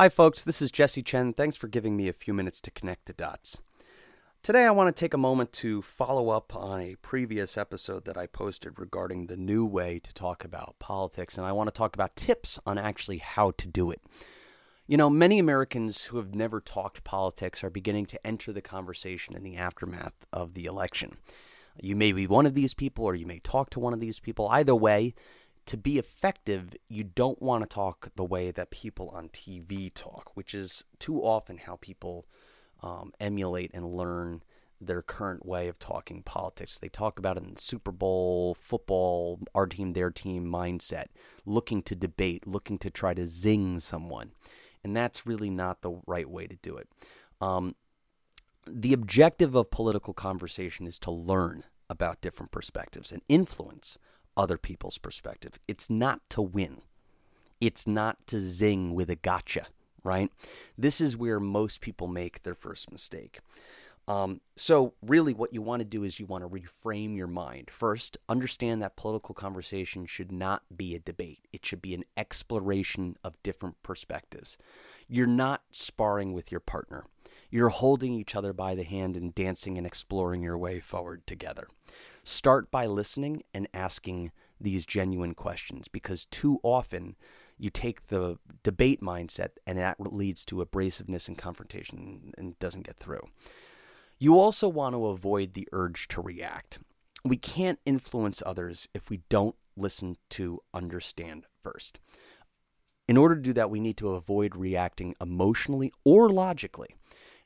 Hi, folks. This is Jesse Chen. Thanks for giving me a few minutes to connect the dots. Today, I want to take a moment to follow up on a previous episode that I posted regarding the new way to talk about politics, and I want to talk about tips on actually how to do it. You know, many Americans who have never talked politics are beginning to enter the conversation in the aftermath of the election. You may be one of these people, or you may talk to one of these people. Either way, to be effective, you don't want to talk the way that people on TV talk, which is too often how people um, emulate and learn their current way of talking politics. They talk about it in Super Bowl, football, our team, their team mindset, looking to debate, looking to try to zing someone. And that's really not the right way to do it. Um, the objective of political conversation is to learn about different perspectives and influence other people's perspective. It's not to win, it's not to zing with a gotcha right? This is where most people make their first mistake. Um, so, really, what you want to do is you want to reframe your mind. First, understand that political conversation should not be a debate, it should be an exploration of different perspectives. You're not sparring with your partner, you're holding each other by the hand and dancing and exploring your way forward together. Start by listening and asking these genuine questions because too often you take the debate mindset and that leads to abrasiveness and confrontation and doesn't get through. You also want to avoid the urge to react. We can't influence others if we don't listen to understand first. In order to do that, we need to avoid reacting emotionally or logically.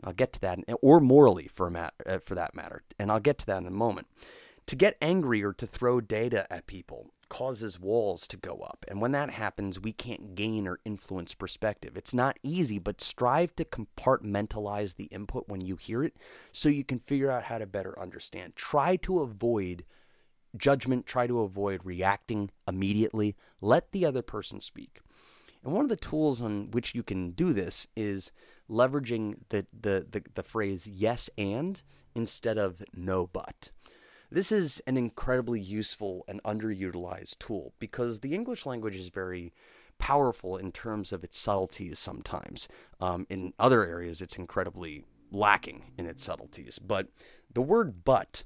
I'll get to that, or morally for, mat- uh, for that matter. And I'll get to that in a moment. To get angry or to throw data at people causes walls to go up. And when that happens, we can't gain or influence perspective. It's not easy, but strive to compartmentalize the input when you hear it so you can figure out how to better understand. Try to avoid judgment, try to avoid reacting immediately. Let the other person speak. And one of the tools on which you can do this is leveraging the, the, the, the phrase yes and instead of no but. This is an incredibly useful and underutilized tool because the English language is very powerful in terms of its subtleties sometimes. Um, in other areas, it's incredibly lacking in its subtleties. But the word but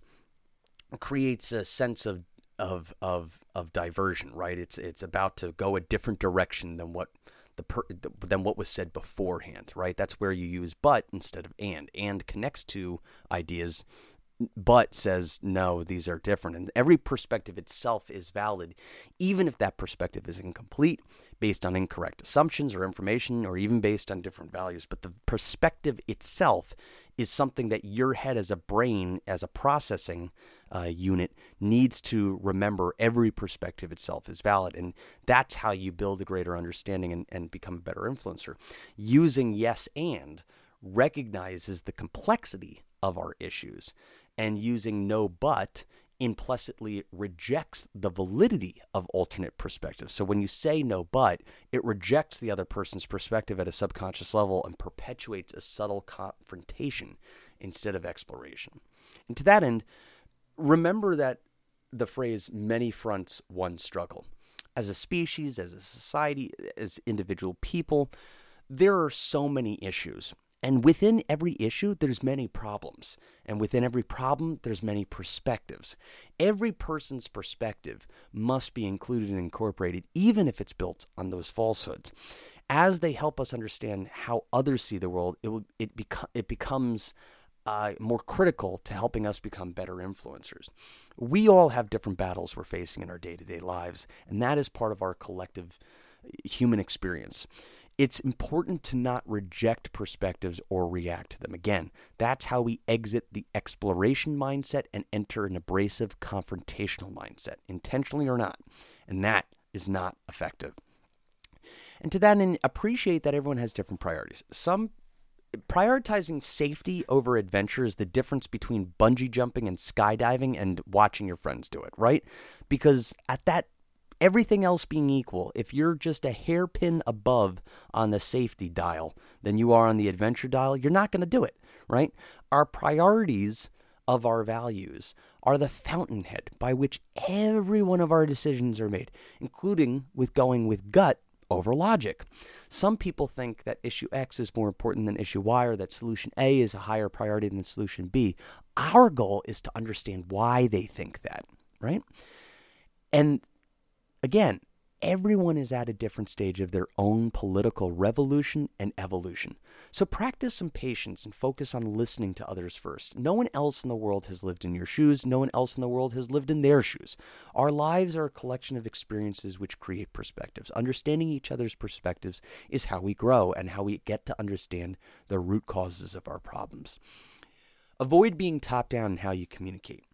creates a sense of of of of diversion, right? It's it's about to go a different direction than what the per, than what was said beforehand, right? That's where you use but instead of and. And connects to ideas but says no these are different and every perspective itself is valid even if that perspective is incomplete based on incorrect assumptions or information or even based on different values but the perspective itself is something that your head as a brain as a processing uh, unit needs to remember every perspective itself is valid and that's how you build a greater understanding and, and become a better influencer using yes and recognizes the complexity of our issues and using no but implicitly rejects the validity of alternate perspectives. So when you say no but, it rejects the other person's perspective at a subconscious level and perpetuates a subtle confrontation instead of exploration. And to that end, remember that the phrase many fronts, one struggle. As a species, as a society, as individual people, there are so many issues and within every issue, there's many problems. And within every problem, there's many perspectives. Every person's perspective must be included and incorporated, even if it's built on those falsehoods. As they help us understand how others see the world, it, will, it, beco- it becomes uh, more critical to helping us become better influencers. We all have different battles we're facing in our day to day lives, and that is part of our collective human experience it's important to not reject perspectives or react to them. Again, that's how we exit the exploration mindset and enter an abrasive confrontational mindset, intentionally or not. And that is not effective. And to that end, appreciate that everyone has different priorities. Some prioritizing safety over adventure is the difference between bungee jumping and skydiving and watching your friends do it, right? Because at that Everything else being equal, if you're just a hairpin above on the safety dial than you are on the adventure dial, you're not going to do it, right? Our priorities of our values are the fountainhead by which every one of our decisions are made, including with going with gut over logic. Some people think that issue X is more important than issue Y or that solution A is a higher priority than solution B. Our goal is to understand why they think that, right? And again, everyone is at a different stage of their own political revolution and evolution. So practice some patience and focus on listening to others first. No one else in the world has lived in your shoes. No one else in the world has lived in their shoes. Our lives are a collection of experiences which create perspectives. Understanding each other's perspectives is how we grow and how we get to understand the root causes of our problems. Avoid being top down in how you communicate.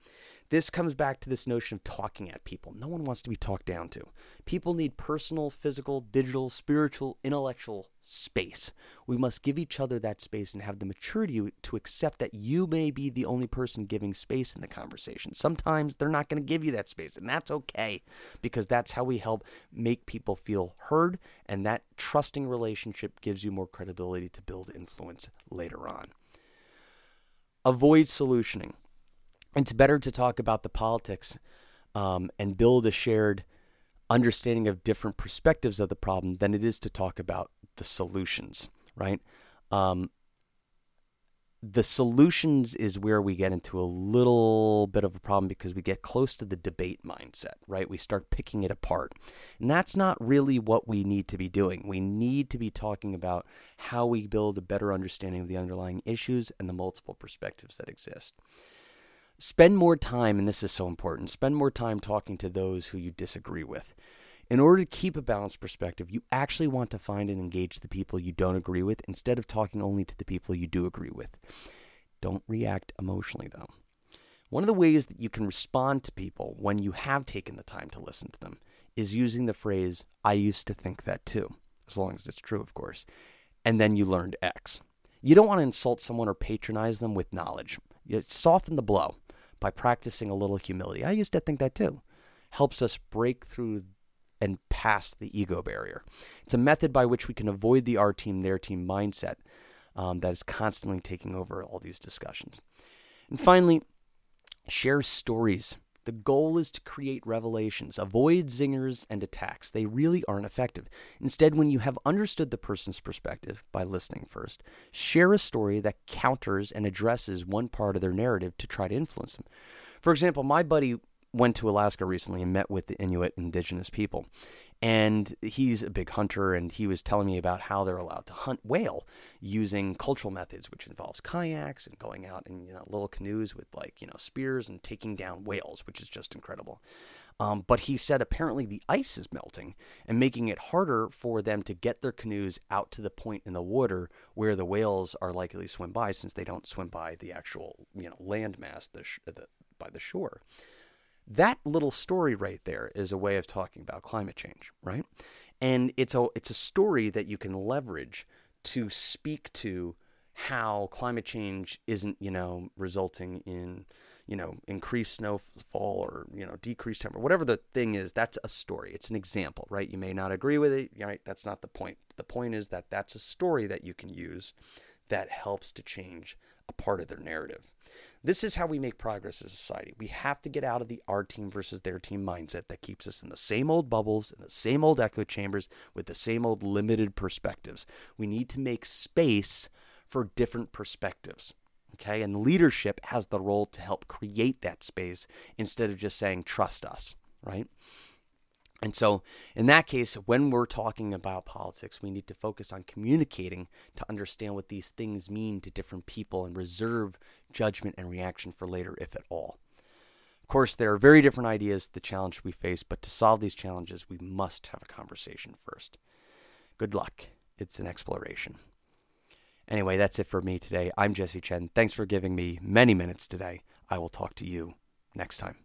This comes back to this notion of talking at people. No one wants to be talked down to. People need personal, physical, digital, spiritual, intellectual space. We must give each other that space and have the maturity to accept that you may be the only person giving space in the conversation. Sometimes they're not going to give you that space, and that's okay because that's how we help make people feel heard, and that trusting relationship gives you more credibility to build influence later on. Avoid solutioning it's better to talk about the politics um, and build a shared understanding of different perspectives of the problem than it is to talk about the solutions, right? Um, the solutions is where we get into a little bit of a problem because we get close to the debate mindset, right? We start picking it apart. And that's not really what we need to be doing. We need to be talking about how we build a better understanding of the underlying issues and the multiple perspectives that exist. Spend more time, and this is so important, spend more time talking to those who you disagree with. In order to keep a balanced perspective, you actually want to find and engage the people you don't agree with instead of talking only to the people you do agree with. Don't react emotionally, though. One of the ways that you can respond to people when you have taken the time to listen to them is using the phrase, I used to think that too, as long as it's true, of course, and then you learned X. You don't want to insult someone or patronize them with knowledge. You soften the blow by practicing a little humility. I used to think that too. Helps us break through and past the ego barrier. It's a method by which we can avoid the our team, their team mindset um, that is constantly taking over all these discussions. And finally, share stories the goal is to create revelations. Avoid zingers and attacks. They really aren't effective. Instead, when you have understood the person's perspective by listening first, share a story that counters and addresses one part of their narrative to try to influence them. For example, my buddy went to Alaska recently and met with the Inuit indigenous people. And he's a big hunter, and he was telling me about how they're allowed to hunt whale using cultural methods, which involves kayaks and going out in you know, little canoes with like you know spears and taking down whales, which is just incredible. Um, but he said apparently the ice is melting and making it harder for them to get their canoes out to the point in the water where the whales are likely to swim by, since they don't swim by the actual you know landmass the, sh- the by the shore. That little story right there is a way of talking about climate change, right? And it's a it's a story that you can leverage to speak to how climate change isn't, you know, resulting in, you know, increased snowfall or, you know, decreased temperature, whatever the thing is, that's a story. It's an example, right? You may not agree with it, right? That's not the point. The point is that that's a story that you can use that helps to change a part of their narrative. This is how we make progress as a society. We have to get out of the our team versus their team mindset that keeps us in the same old bubbles, in the same old echo chambers, with the same old limited perspectives. We need to make space for different perspectives. Okay. And leadership has the role to help create that space instead of just saying, trust us, right? And so, in that case, when we're talking about politics, we need to focus on communicating to understand what these things mean to different people and reserve judgment and reaction for later, if at all. Of course, there are very different ideas to the challenge we face, but to solve these challenges, we must have a conversation first. Good luck. It's an exploration. Anyway, that's it for me today. I'm Jesse Chen. Thanks for giving me many minutes today. I will talk to you next time.